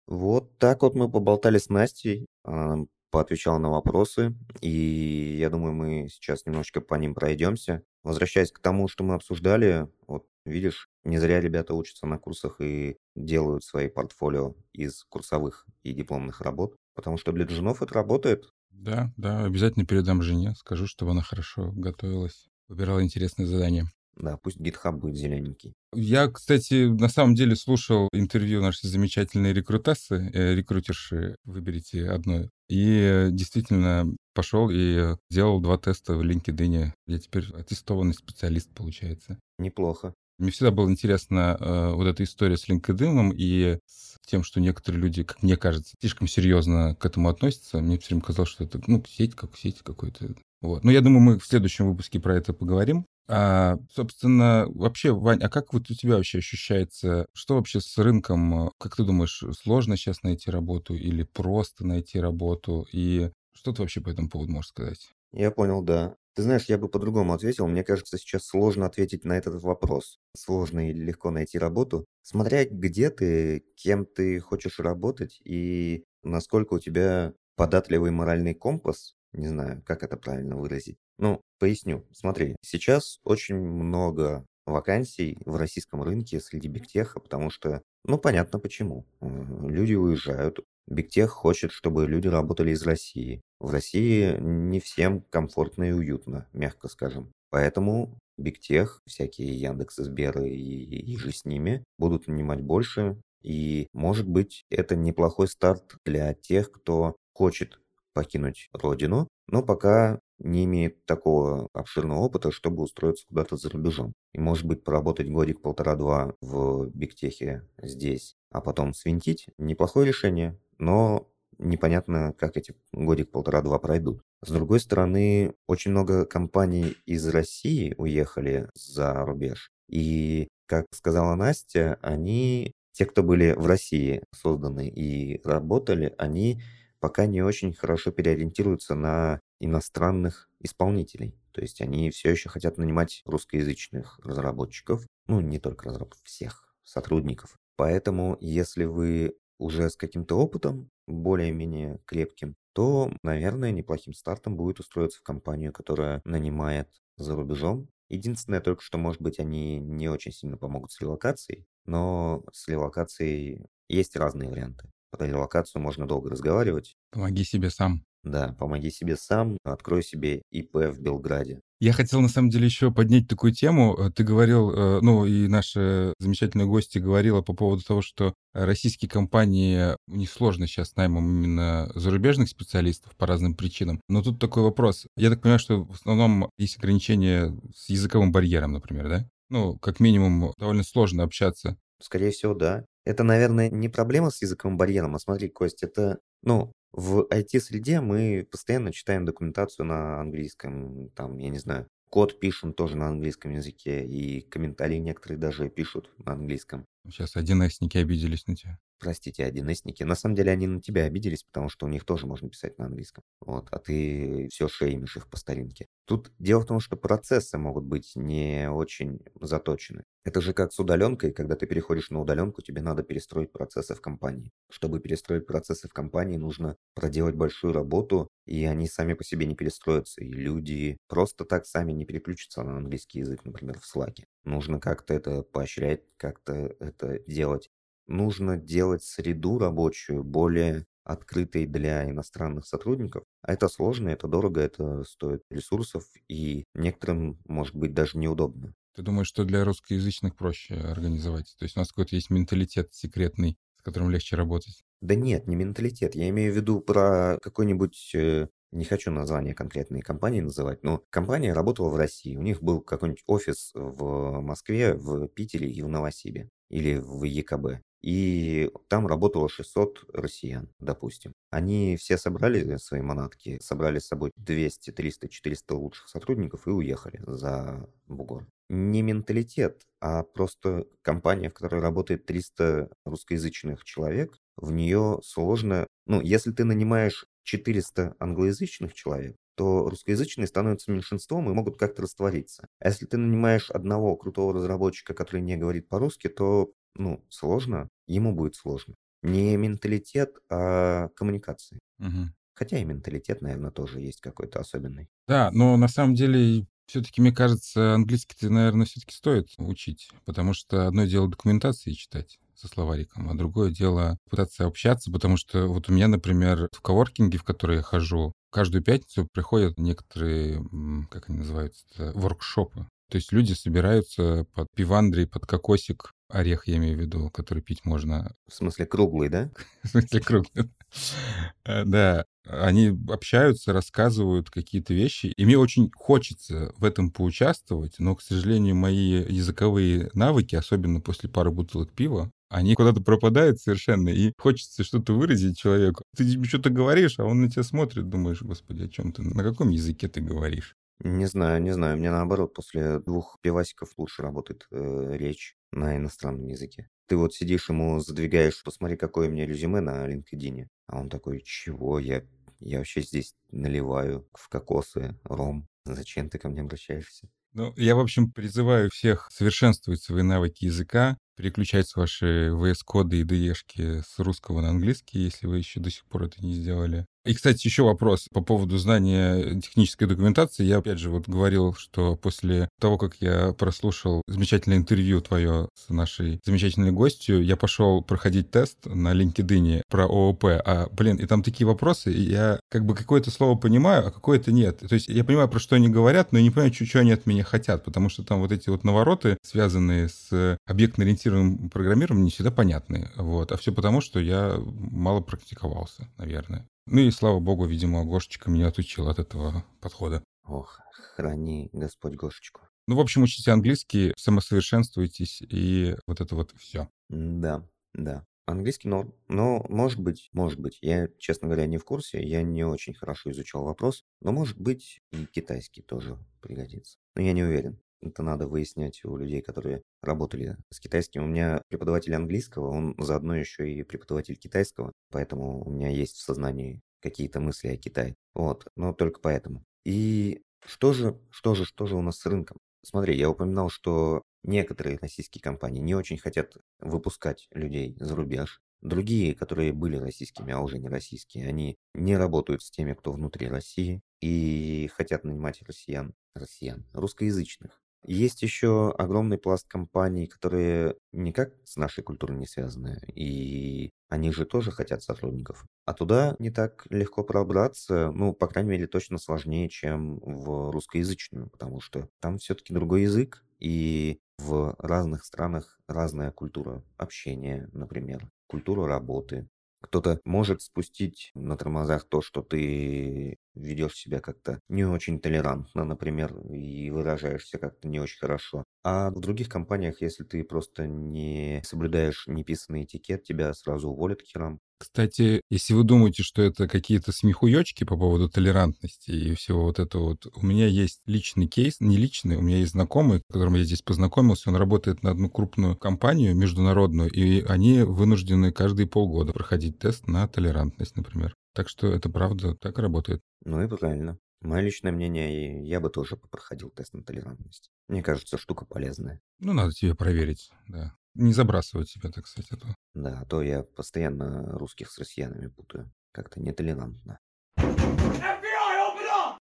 S1: Вот так вот мы поболтали с Настей, она поотвечала на вопросы, и я думаю, мы сейчас немножечко по ним пройдемся. Возвращаясь к тому, что мы обсуждали, вот видишь, не зря ребята учатся на курсах и делают свои портфолио из курсовых и дипломных работ, потому что для джунов это работает,
S2: да, да, обязательно передам жене, скажу, чтобы она хорошо готовилась, выбирала интересные задания.
S1: Да, пусть GitHub будет зелененький.
S2: Я, кстати, на самом деле слушал интервью нашей замечательной рекрутессы, э, рекрутерши, выберите одно. И действительно пошел и делал два теста в LinkedIn. Я теперь аттестованный специалист, получается.
S1: Неплохо.
S2: Мне всегда было интересно э, вот эта история с LinkedIn и с тем, что некоторые люди, как мне кажется, слишком серьезно к этому относятся. Мне все время казалось, что это, ну, сеть как сеть какой-то. Вот. Но я думаю, мы в следующем выпуске про это поговорим. А, собственно, вообще, Вань, а как вот у тебя вообще ощущается, что вообще с рынком? Как ты думаешь, сложно сейчас найти работу или просто найти работу? И что ты вообще по этому поводу можешь сказать?
S1: Я понял, да. Ты знаешь, я бы по-другому ответил. Мне кажется, сейчас сложно ответить на этот вопрос. Сложно или легко найти работу. Смотря где ты, кем ты хочешь работать и насколько у тебя податливый моральный компас, не знаю, как это правильно выразить. Ну, поясню. Смотри, сейчас очень много вакансий в российском рынке среди бигтеха, потому что, ну, понятно почему. Э, люди уезжают, Бигтех хочет, чтобы люди работали из России. В России не всем комфортно и уютно, мягко скажем. Поэтому Бигтех, всякие Яндекс, Сберы и, и же с ними будут нанимать больше. И, может быть, это неплохой старт для тех, кто хочет покинуть родину, но пока не имеет такого обширного опыта, чтобы устроиться куда-то за рубежом. И, может быть, поработать годик-полтора-два в Бигтехе здесь, а потом свинтить – неплохое решение но непонятно, как эти годик полтора-два пройдут. С другой стороны, очень много компаний из России уехали за рубеж. И, как сказала Настя, они, те, кто были в России созданы и работали, они пока не очень хорошо переориентируются на иностранных исполнителей. То есть они все еще хотят нанимать русскоязычных разработчиков, ну не только разработчиков, всех сотрудников. Поэтому, если вы уже с каким-то опытом, более-менее крепким, то, наверное, неплохим стартом будет устроиться в компанию, которая нанимает за рубежом. Единственное только, что, может быть, они не очень сильно помогут с релокацией, но с релокацией есть разные варианты. Про релокацию можно долго разговаривать.
S2: Помоги себе сам.
S1: Да, помоги себе сам, открой себе ИП в Белграде.
S2: Я хотел, на самом деле, еще поднять такую тему. Э, ты говорил, э, ну, и наши замечательные гости говорила по поводу того, что российские компании, них сложно сейчас наймом именно зарубежных специалистов по разным причинам. Но тут такой вопрос. Я так понимаю, что в основном есть ограничения с языковым барьером, например, да? Ну, как минимум, довольно сложно общаться.
S1: Скорее всего, да. Это, наверное, не проблема с языковым барьером, а смотри, Кость, это, ну, в IT-среде мы постоянно читаем документацию на английском, там, я не знаю, код пишем тоже на английском языке, и комментарии некоторые даже пишут на английском.
S2: Сейчас 1С-ники обиделись на тебя.
S1: Простите, 1С-ники. На самом деле они на тебя обиделись, потому что у них тоже можно писать на английском. Вот, а ты все шеймишь их по старинке. Тут дело в том, что процессы могут быть не очень заточены. Это же как с удаленкой, когда ты переходишь на удаленку, тебе надо перестроить процессы в компании. Чтобы перестроить процессы в компании, нужно проделать большую работу, и они сами по себе не перестроятся. И люди просто так сами не переключатся на английский язык, например, в Slack. Нужно как-то это поощрять, как-то это делать. Нужно делать среду рабочую более открытой для иностранных сотрудников. А это сложно, это дорого, это стоит ресурсов, и некоторым, может быть, даже неудобно.
S2: Ты думаешь, что для русскоязычных проще организовать? То есть у нас какой-то есть менталитет секретный, с которым легче работать?
S1: Да нет, не менталитет. Я имею в виду про какой-нибудь э, не хочу название конкретной компании называть, но компания работала в России. У них был какой-нибудь офис в Москве, в Питере и в Новосибе или в ЕКБ. И там работало 600 россиян, допустим. Они все собрали свои манатки, собрали с собой 200, 300, 400 лучших сотрудников и уехали за бугор не менталитет, а просто компания, в которой работает 300 русскоязычных человек, в нее сложно... Ну, если ты нанимаешь 400 англоязычных человек, то русскоязычные становятся меньшинством и могут как-то раствориться. А если ты нанимаешь одного крутого разработчика, который не говорит по-русски, то, ну, сложно, ему будет сложно. Не менталитет, а коммуникации.
S2: Угу.
S1: Хотя и менталитет, наверное, тоже есть какой-то особенный.
S2: Да, но на самом деле все-таки, мне кажется, английский-то, наверное, все-таки стоит учить, потому что одно дело документации читать со словариком, а другое дело пытаться общаться, потому что вот у меня, например, в коворкинге, в который я хожу, каждую пятницу приходят некоторые, как они называются, воркшопы. То есть люди собираются под пивандрей, под кокосик, орех я имею в виду, который пить можно.
S1: В смысле круглый, да? *laughs*
S2: В смысле круглый. Э, да, они общаются, рассказывают какие-то вещи, и мне очень хочется в этом поучаствовать, но, к сожалению, мои языковые навыки, особенно после пары бутылок пива, они куда-то пропадают совершенно, и хочется что-то выразить человеку. Ты что-то говоришь, а он на тебя смотрит, думаешь, господи, о чем ты, на каком языке ты говоришь?
S1: Не знаю, не знаю. Мне наоборот, после двух пивасиков лучше работает э, речь на иностранном языке. Ты вот сидишь ему задвигаешь, посмотри, какое у меня резюме на LinkedIn. А он такой, чего? Я я вообще здесь наливаю в кокосы ром. Зачем ты ко мне обращаешься?
S2: Ну, я, в общем, призываю всех совершенствовать свои навыки языка, переключать ваши VS-коды и DE-шки с русского на английский, если вы еще до сих пор это не сделали. И, кстати, еще вопрос по поводу знания технической документации. Я, опять же, вот говорил, что после того, как я прослушал замечательное интервью твое с нашей замечательной гостью, я пошел проходить тест на LinkedIn про ООП. А, блин, и там такие вопросы, и я как бы какое-то слово понимаю, а какое-то нет. То есть я понимаю, про что они говорят, но я не понимаю, что, они от меня хотят, потому что там вот эти вот навороты, связанные с объектно-ориентированным программированием, не всегда понятны. Вот. А все потому, что я мало практиковался, наверное. Ну и слава богу, видимо, Гошечка меня отучил от этого подхода.
S1: Ох, храни Господь Гошечку.
S2: Ну, в общем, учите английский, самосовершенствуйтесь и вот это вот все.
S1: Да, да. Английский норм. Но, может быть, может быть, я, честно говоря, не в курсе, я не очень хорошо изучал вопрос, но, может быть, и китайский тоже пригодится. Но я не уверен. Это надо выяснять у людей, которые работали с китайским. У меня преподаватель английского, он заодно еще и преподаватель китайского, поэтому у меня есть в сознании какие-то мысли о Китае. Вот, но только поэтому. И что же, что же, что же у нас с рынком? Смотри, я упоминал, что некоторые российские компании не очень хотят выпускать людей за рубеж. Другие, которые были российскими, а уже не российские, они не работают с теми, кто внутри России и хотят нанимать россиян, россиян, русскоязычных Есть еще огромный пласт компаний, которые никак с нашей культурой не связаны, и они же тоже хотят сотрудников. А туда не так легко пробраться, ну, по крайней мере, точно сложнее, чем в русскоязычную, потому что там все-таки другой язык, и в разных странах разная культура общения, например, культура работы, кто-то может спустить на тормозах то, что ты ведешь себя как-то не очень толерантно, например, и выражаешься как-то не очень хорошо. А в других компаниях, если ты просто не соблюдаешь неписанный этикет, тебя сразу уволят к херам.
S2: Кстати, если вы думаете, что это какие-то смехуёчки по поводу толерантности и всего вот этого вот, у меня есть личный кейс, не личный, у меня есть знакомый, с которым я здесь познакомился, он работает на одну крупную компанию международную, и они вынуждены каждые полгода проходить тест на толерантность, например. Так что это правда так работает.
S1: Ну и правильно. Мое личное мнение, я бы тоже проходил тест на толерантность. Мне кажется, штука полезная.
S2: Ну, надо тебе проверить, да. Не забрасывать себя, так сказать, а то.
S1: Да, а то я постоянно русских с россиянами путаю. Как-то нетолерантно.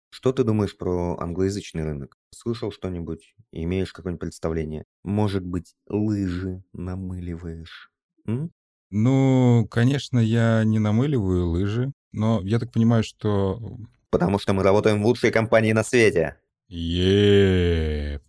S1: Что ты думаешь про англоязычный рынок? Слышал что-нибудь? Имеешь какое-нибудь представление? Может быть, лыжи намыливаешь? М?
S2: Ну, конечно, я не намыливаю лыжи, но я так понимаю, что...
S1: Потому что мы работаем в лучшей компании на свете.
S2: е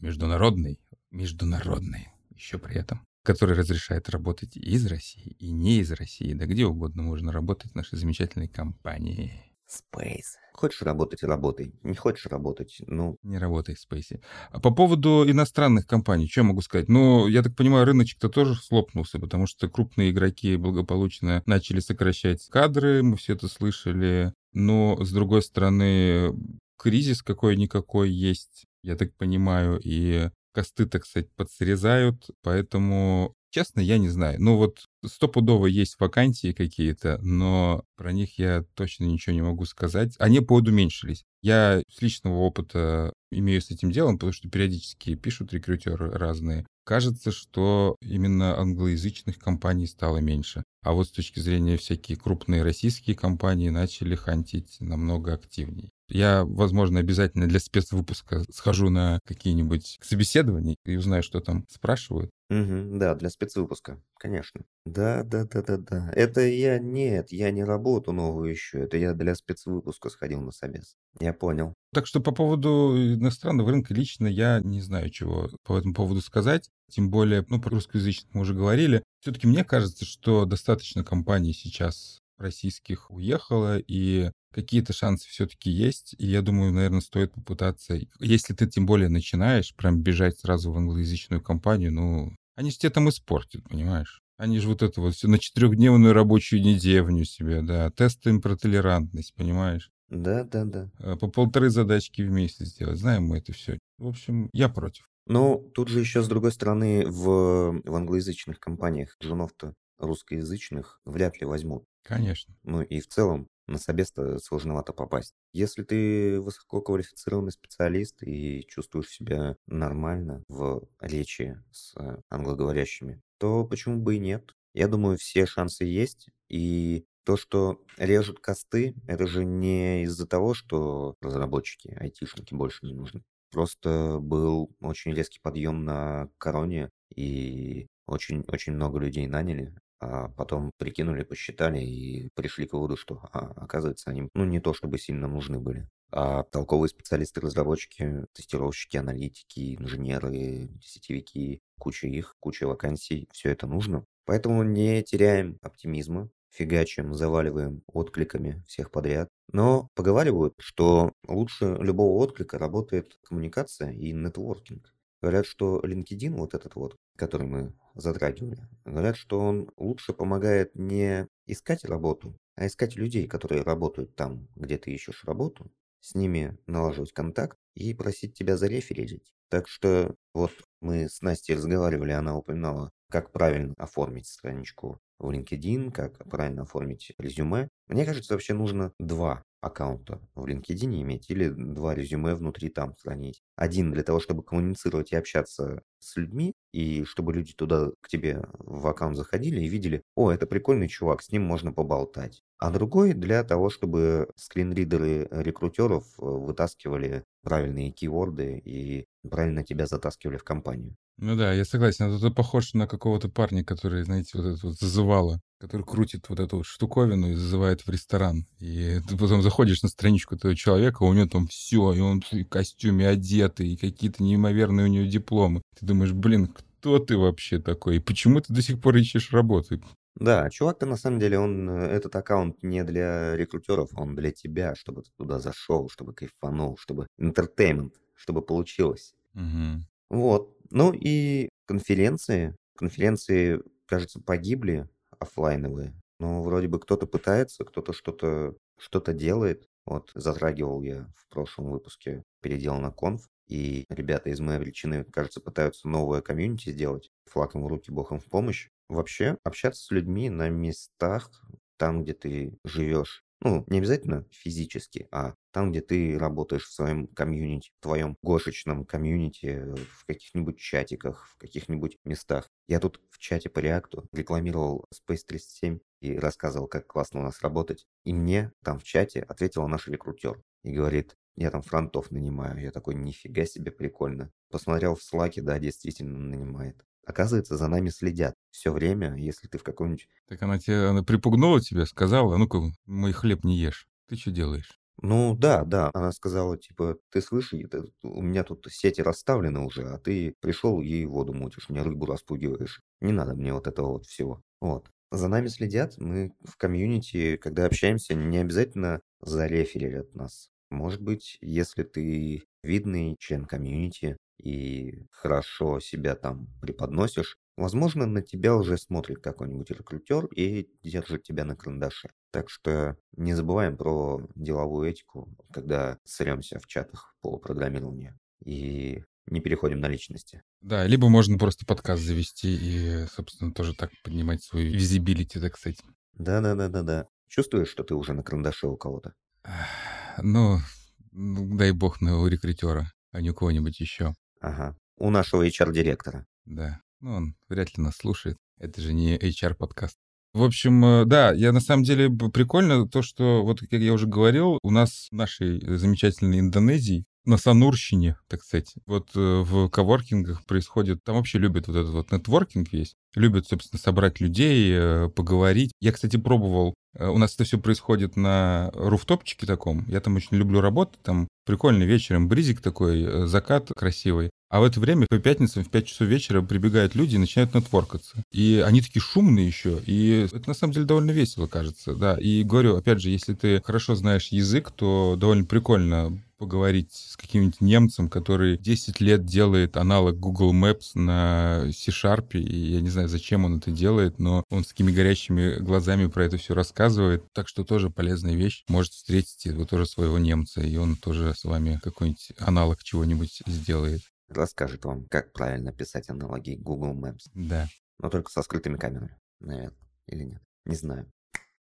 S2: международный, международный еще при этом, который разрешает работать из России и не из России, да где угодно можно работать в нашей замечательной компании.
S1: Space. Хочешь работать, работай. Не хочешь работать, ну...
S2: Не работай в Space. А по поводу иностранных компаний, что я могу сказать? Ну, я так понимаю, рыночек-то тоже слопнулся, потому что крупные игроки благополучно начали сокращать кадры, мы все это слышали. Но, с другой стороны, кризис какой-никакой есть, я так понимаю, и косты, так сказать, подсрезают, поэтому, честно, я не знаю. Ну вот стопудово есть вакансии какие-то, но про них я точно ничего не могу сказать. Они поудуменьшились. Я с личного опыта имею с этим делом, потому что периодически пишут рекрутеры разные. Кажется, что именно англоязычных компаний стало меньше. А вот с точки зрения всякие крупные российские компании начали хантить намного активнее. Я, возможно, обязательно для спецвыпуска схожу на какие-нибудь собеседования и узнаю, что там спрашивают.
S1: Угу, да, для спецвыпуска, конечно. Да, да, да, да, да. Это я нет, я не работу новую ищу. Это я для спецвыпуска сходил на собес. Я понял.
S2: Так что по поводу иностранного рынка лично я не знаю, чего по этому поводу сказать. Тем более, ну, про русскоязычных мы уже говорили. Все-таки мне кажется, что достаточно компаний сейчас российских уехало, и какие-то шансы все-таки есть. И я думаю, наверное, стоит попытаться. Если ты тем более начинаешь прям бежать сразу в англоязычную компанию, ну, они же тебе там испортят, понимаешь? Они же вот это вот все на четырехдневную рабочую неделю себе, да, тесты им про толерантность, понимаешь?
S1: Да, да, да.
S2: А по полторы задачки в месяц сделать. Знаем мы это все. В общем, я против.
S1: Ну, тут же еще, с другой стороны, в, в англоязычных компаниях женов-то русскоязычных вряд ли возьмут.
S2: Конечно.
S1: Ну и в целом на собес-то сложновато попасть. Если ты высококвалифицированный специалист и чувствуешь себя нормально в речи с англоговорящими, то почему бы и нет? Я думаю, все шансы есть, и то, что режут косты, это же не из-за того, что разработчики, айтишники больше не нужны. Просто был очень резкий подъем на короне, и очень-очень много людей наняли, а потом прикинули, посчитали и пришли к выводу, что, а, оказывается, они, ну, не то чтобы сильно нужны были. А толковые специалисты, разработчики, тестировщики, аналитики, инженеры, сетевики, куча их, куча вакансий, все это нужно. Поэтому не теряем оптимизма, фигачим, заваливаем откликами всех подряд. Но поговаривают, что лучше любого отклика работает коммуникация и нетворкинг. Говорят, что LinkedIn, вот этот вот, который мы затрагивали, говорят, что он лучше помогает не искать работу, а искать людей, которые работают там, где ты ищешь работу, с ними налаживать контакт и просить тебя зареферить. Так что вот мы с Настей разговаривали, она упоминала, как правильно оформить страничку в LinkedIn, как правильно оформить резюме. Мне кажется, вообще нужно два аккаунта в LinkedIn иметь или два резюме внутри там хранить. Один для того, чтобы коммуницировать и общаться с людьми, и чтобы люди туда к тебе в аккаунт заходили и видели, о, это прикольный чувак, с ним можно поболтать. А другой для того, чтобы скринридеры рекрутеров э, вытаскивали правильные кейворды и правильно тебя затаскивали в компанию.
S2: Ну да, я согласен. Это похож на какого-то парня, который, знаете, вот это вот зазывало, который крутит вот эту вот штуковину и зазывает в ресторан. И ты потом заходишь на страничку этого человека, у него там все, и он в костюме одетый, и какие-то неимоверные у него дипломы. Ты думаешь, блин, кто ты вообще такой? И почему ты до сих пор ищешь работу?
S1: Да, чувак-то на самом деле, он, э, этот аккаунт не для рекрутеров, он для тебя, чтобы ты туда зашел, чтобы кайфанул, чтобы entertainment, чтобы получилось.
S2: Угу.
S1: Вот. Ну и конференции. Конференции, кажется, погибли оффлайновые. Но вроде бы кто-то пытается, кто-то что-то что-то делает. Вот затрагивал я в прошлом выпуске передел на конф. И ребята из моей величины, кажется, пытаются новое комьюнити сделать. Флаком в руки, богом в помощь. Вообще, общаться с людьми на местах, там, где ты живешь, ну, не обязательно физически, а там, где ты работаешь в своем комьюнити, в твоем гошечном комьюнити, в каких-нибудь чатиках, в каких-нибудь местах. Я тут в чате по реакту рекламировал Space 37 и рассказывал, как классно у нас работать. И мне там в чате ответил наш рекрутер и говорит, я там фронтов нанимаю. Я такой, нифига себе, прикольно. Посмотрел в слаке, да, действительно нанимает. Оказывается, за нами следят все время, если ты в каком-нибудь...
S2: Так она тебя она припугнула тебя, сказала, ну-ка, мой хлеб не ешь. Ты что делаешь?
S1: Ну да, да, она сказала, типа, ты слышишь, это, у меня тут сети расставлены уже, а ты пришел и воду мутишь, мне рыбу распугиваешь. Не надо мне вот этого вот всего. Вот. За нами следят, мы в комьюнити, когда общаемся, не обязательно зареферят нас. Может быть, если ты видный член комьюнити, и хорошо себя там преподносишь, возможно, на тебя уже смотрит какой-нибудь рекрутер и держит тебя на карандаше. Так что не забываем про деловую этику, когда сремся в чатах полупрограммирования. И не переходим на личности.
S2: Да, либо можно просто подкаст завести и, собственно, тоже так поднимать свою визибилити, так сказать.
S1: Да-да-да-да-да. Чувствуешь, что ты уже на карандаше у кого-то?
S2: Ну, ну, дай бог на у рекрутера, а не у кого-нибудь еще.
S1: Ага. У нашего HR-директора.
S2: Да. Ну, он вряд ли нас слушает. Это же не HR-подкаст. В общем, э, да, я на самом деле прикольно то, что, вот как я уже говорил, у нас в нашей замечательной Индонезии на Санурщине, так сказать. Вот э, в коворкингах происходит, там вообще любят вот этот вот нетворкинг весь. Любят, собственно, собрать людей, э, поговорить. Я, кстати, пробовал у нас это все происходит на руфтопчике таком. Я там очень люблю работать. Там прикольный вечером бризик такой, закат красивый. А в это время по пятницам в 5 часов вечера прибегают люди и начинают нетворкаться. И они такие шумные еще. И это на самом деле довольно весело, кажется. Да. И говорю, опять же, если ты хорошо знаешь язык, то довольно прикольно поговорить с каким-нибудь немцем, который 10 лет делает аналог Google Maps на C-Sharp, и я не знаю, зачем он это делает, но он с такими горящими глазами про это все рассказывает, так что тоже полезная вещь. Может встретить вы тоже своего немца, и он тоже с вами какой-нибудь аналог чего-нибудь сделает
S1: расскажет вам, как правильно писать аналоги Google Maps.
S2: Да.
S1: Но только со скрытыми камерами, наверное. Или нет? Не знаю.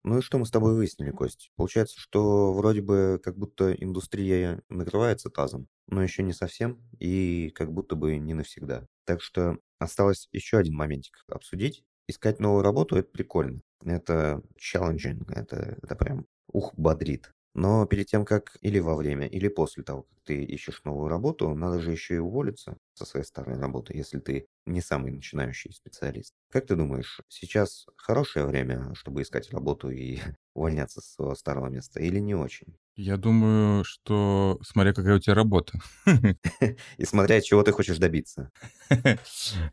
S1: Ну и что мы с тобой выяснили, Кость? Получается, что вроде бы как будто индустрия накрывается тазом, но еще не совсем и как будто бы не навсегда. Так что осталось еще один моментик обсудить. Искать новую работу – это прикольно. Это challenging, это, это прям ух, бодрит. Но перед тем, как или во время, или после того, как ты ищешь новую работу, надо же еще и уволиться со своей старой работы, если ты не самый начинающий специалист. Как ты думаешь, сейчас хорошее время, чтобы искать работу и *laughs* увольняться с своего старого места или не очень?
S2: Я думаю, что смотря какая у тебя работа. *laughs* *laughs*
S1: И смотря чего ты хочешь добиться. *laughs*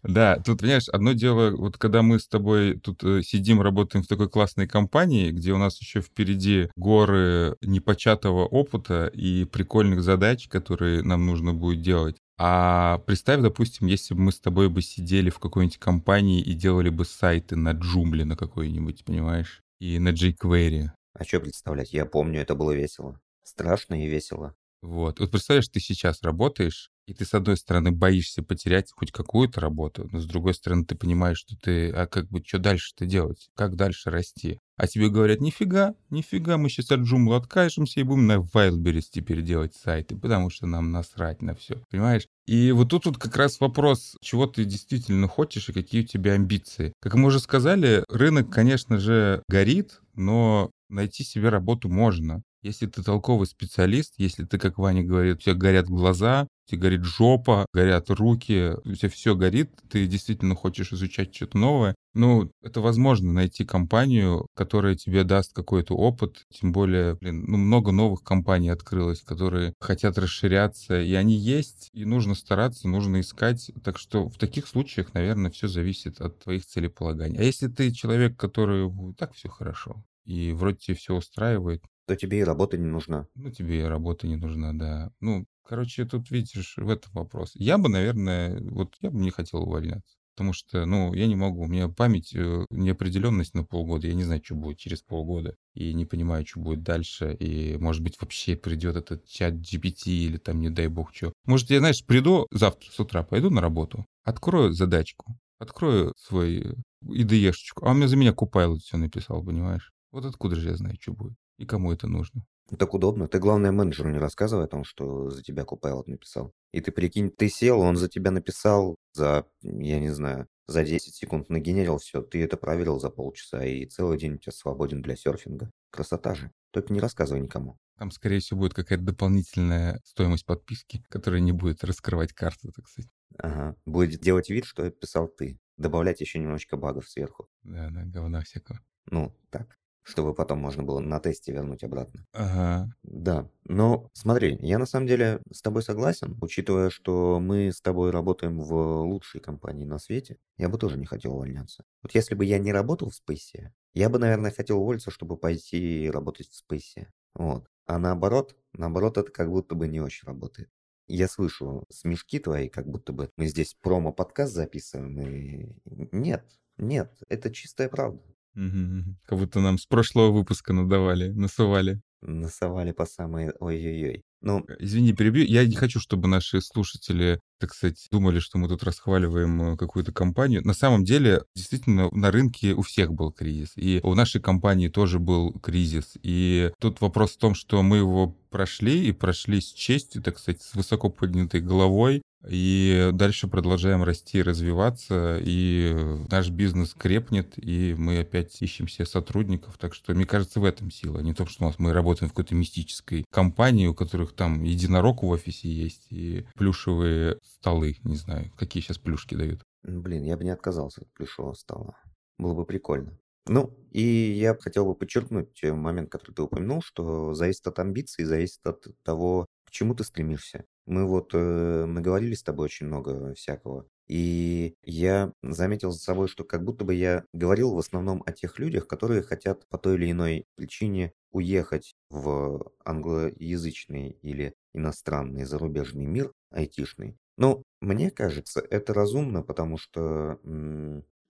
S2: Да, тут, понимаешь, одно дело, вот когда мы с тобой тут э, сидим, работаем в такой классной компании, где у нас еще впереди горы непочатого опыта и прикольных задач, которые нам нужно будет делать. А представь, допустим, если бы мы с тобой бы сидели в какой-нибудь компании и делали бы сайты на джумле на какой-нибудь, понимаешь? И на jQuery.
S1: А что представлять? Я помню, это было весело. Страшно и весело.
S2: Вот. Вот представляешь, ты сейчас работаешь, И ты, с одной стороны, боишься потерять хоть какую-то работу, но с другой стороны, ты понимаешь, что ты, а как бы, что дальше-то делать? Как дальше расти? А тебе говорят, нифига, нифига, мы сейчас от Joomla откажемся и будем на Wildberries теперь делать сайты, потому что нам насрать на все, понимаешь? И вот тут вот как раз вопрос, чего ты действительно хочешь и какие у тебя амбиции. Как мы уже сказали, рынок, конечно же, горит, но найти себе работу можно. Если ты толковый специалист, если ты, как Ваня говорит, у тебя горят глаза, у тебя горит жопа, горят руки, у тебя все горит, ты действительно хочешь изучать что-то новое, ну, это возможно найти компанию, которая тебе даст какой-то опыт, тем более, блин, ну, много новых компаний открылось, которые хотят расширяться, и они есть, и нужно стараться, нужно искать, так что в таких случаях, наверное, все зависит от твоих целеполаганий. А если ты человек, который так все хорошо, и вроде тебе все устраивает,
S1: то тебе и работа не нужна.
S2: Ну, тебе и работа не нужна, да. Ну, короче, тут видишь, в этом вопрос. Я бы, наверное, вот я бы не хотел увольняться. Потому что, ну, я не могу. У меня память, э, неопределенность на полгода. Я не знаю, что будет через полгода. И не понимаю, что будет дальше. И, может быть, вообще придет этот чат GPT или там, не дай бог, что. Может, я, знаешь, приду завтра с утра, пойду на работу, открою задачку, открою свой IDE-шечку, а он мне за меня Copilot все написал, понимаешь? Вот откуда же я знаю, что будет и кому это нужно.
S1: Так удобно. Ты, главное, менеджеру не рассказывай о том, что за тебя Copilot написал. И ты прикинь, ты сел, он за тебя написал за, я не знаю, за 10 секунд нагенерил все, ты это проверил за полчаса, и целый день у тебя свободен для серфинга. Красота же. Только не рассказывай никому.
S2: Там, скорее всего, будет какая-то дополнительная стоимость подписки, которая не будет раскрывать карту, так сказать.
S1: Ага. Будет делать вид, что писал ты. Добавлять еще немножечко багов сверху.
S2: Да, да, говна всякого.
S1: Ну, так чтобы потом можно было на тесте вернуть обратно.
S2: Ага.
S1: Да, но смотри, я на самом деле с тобой согласен, учитывая, что мы с тобой работаем в лучшей компании на свете, я бы тоже не хотел увольняться. Вот если бы я не работал в Space, я бы, наверное, хотел уволиться, чтобы пойти работать в Space. Вот. А наоборот, наоборот, это как будто бы не очень работает. Я слышу смешки твои, как будто бы мы здесь промо-подкаст записываем, и нет, нет, это чистая правда.
S2: Угу. Как будто нам с прошлого выпуска надавали, насывали.
S1: Насовали по самой ой-ой-ой. Ну,
S2: э, Извини, перебью. Я не хочу, чтобы наши слушатели, так сказать, думали, что мы тут расхваливаем э, какую-то компанию. На самом деле, действительно, на рынке у всех был кризис. И у нашей компании тоже был кризис. И тут вопрос в том, что мы его прошли и прошли с честью, так сказать, с высоко поднятой головой. И дальше продолжаем расти, развиваться, и наш бизнес крепнет, и мы опять ищем себе сотрудников. Так что, мне кажется, в этом сила. Не то, что у нас мы работаем в какой-то мистической компании, у которых там единорог в офисе есть, и плюшевые столы, не знаю, какие сейчас плюшки дают.
S1: Блин, я бы не отказался от плюшевого стола. Было бы прикольно. Ну, и я хотел бы подчеркнуть момент, который ты упомянул, что зависит от амбиций, зависит от того, к чему ты стремишься. Мы вот э, наговорили с тобой очень много всякого. И я заметил за собой, что как будто бы я говорил в основном о тех людях, которые хотят по той или иной причине уехать в англоязычный или иностранный зарубежный мир айтишный. Но мне кажется, это разумно, потому что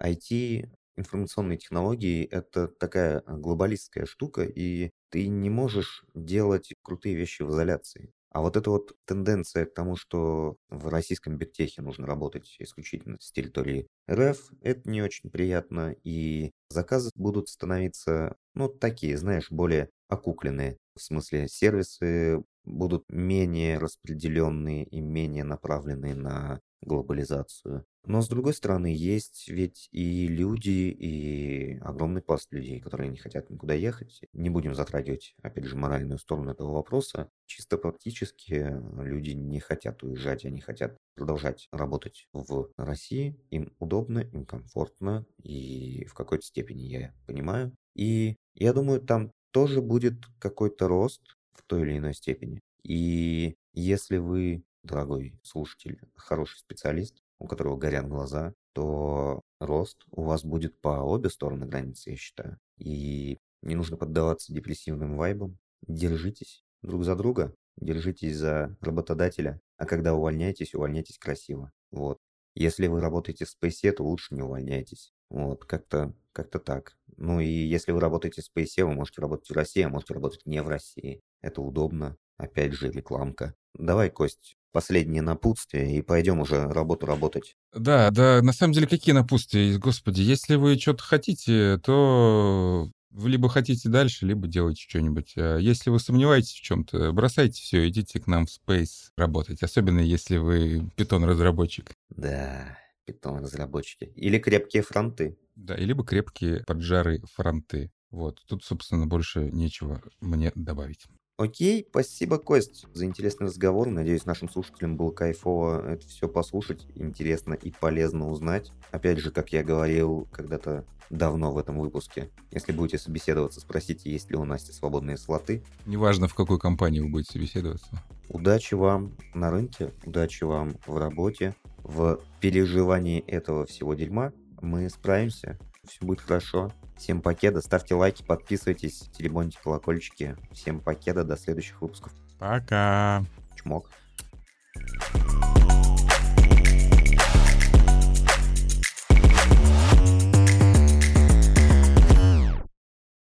S1: IT, информационные технологии – это такая глобалистская штука, и ты не можешь делать крутые вещи в изоляции. А вот эта вот тенденция к тому, что в российском бигтехе нужно работать исключительно с территории РФ, это не очень приятно, и заказы будут становиться, ну, такие, знаешь, более окукленные. В смысле, сервисы будут менее распределенные и менее направленные на глобализацию. Но с другой стороны, есть ведь и люди, и огромный пласт людей, которые не хотят никуда ехать. Не будем затрагивать, опять же, моральную сторону этого вопроса. Чисто практически люди не хотят уезжать, они хотят продолжать работать в России. Им удобно, им комфортно, и в какой-то степени я понимаю. И я думаю, там тоже будет какой-то рост в той или иной степени. И если вы, дорогой слушатель, хороший специалист, у которого горят глаза, то рост у вас будет по обе стороны границы, я считаю. И не нужно поддаваться депрессивным вайбам. Держитесь друг за друга, держитесь за работодателя, а когда увольняетесь, увольняйтесь красиво. Вот. Если вы работаете в Space, то лучше не увольняйтесь. Вот, как-то как так. Ну и если вы работаете в Space, вы можете работать в России, а можете работать не в России. Это удобно. Опять же, рекламка. Давай, Кость, последние напутствия и пойдем уже работу работать.
S2: Да, да, на самом деле, какие напутствия? Господи, если вы что-то хотите, то вы либо хотите дальше, либо делайте что-нибудь. А если вы сомневаетесь в чем-то, бросайте все, идите к нам в Space работать. Особенно если вы питон-разработчик.
S1: Да, питон-разработчики. Или крепкие фронты.
S2: Да, и либо крепкие поджарые фронты. Вот, тут, собственно, больше нечего мне добавить.
S1: Окей, спасибо, Кость, за интересный разговор. Надеюсь, нашим слушателям было кайфово это все послушать, интересно и полезно узнать. Опять же, как я говорил когда-то давно в этом выпуске, если будете собеседоваться, спросите, есть ли у Насти свободные слоты.
S2: Неважно, в какой компании вы будете собеседоваться.
S1: Удачи вам на рынке, удачи вам в работе, в переживании этого всего дерьма. Мы справимся, все будет хорошо. Всем покеда, ставьте лайки, подписывайтесь, телебоните колокольчики. Всем покеда, до следующих выпусков.
S2: Пока.
S1: Чмок.